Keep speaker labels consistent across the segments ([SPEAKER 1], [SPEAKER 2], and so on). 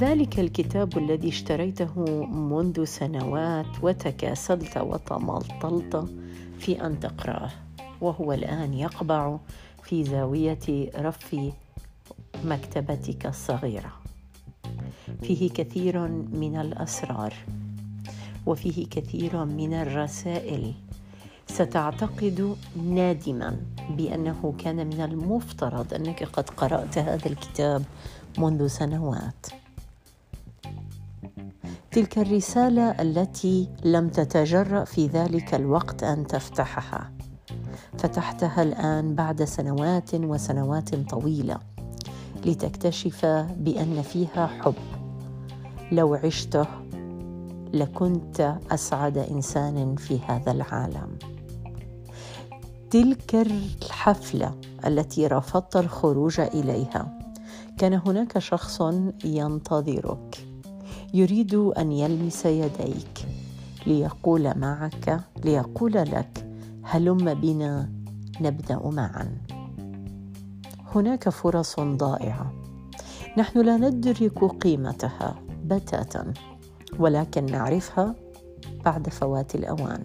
[SPEAKER 1] ذلك الكتاب الذي اشتريته منذ سنوات وتكاسلت وتملطلت في أن تقرأه وهو الآن يقبع في زاوية رف مكتبتك الصغيرة. فيه كثير من الأسرار وفيه كثير من الرسائل. ستعتقد نادما بأنه كان من المفترض أنك قد قرأت هذا الكتاب منذ سنوات. تلك الرسالة التي لم تتجرأ في ذلك الوقت أن تفتحها. فتحتها الآن بعد سنوات وسنوات طويلة لتكتشف بأن فيها حب. لو عشته لكنت أسعد إنسان في هذا العالم. تلك الحفلة التي رفضت الخروج إليها كان هناك شخص ينتظرك. يريد أن يلمس يديك ليقول معك ليقول لك هلم بنا نبدأ معا. هناك فرص ضائعة. نحن لا ندرك قيمتها بتاتا ولكن نعرفها بعد فوات الأوان.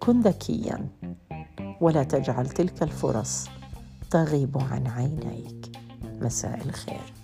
[SPEAKER 1] كن ذكيا ولا تجعل تلك الفرص تغيب عن عينيك. مساء الخير.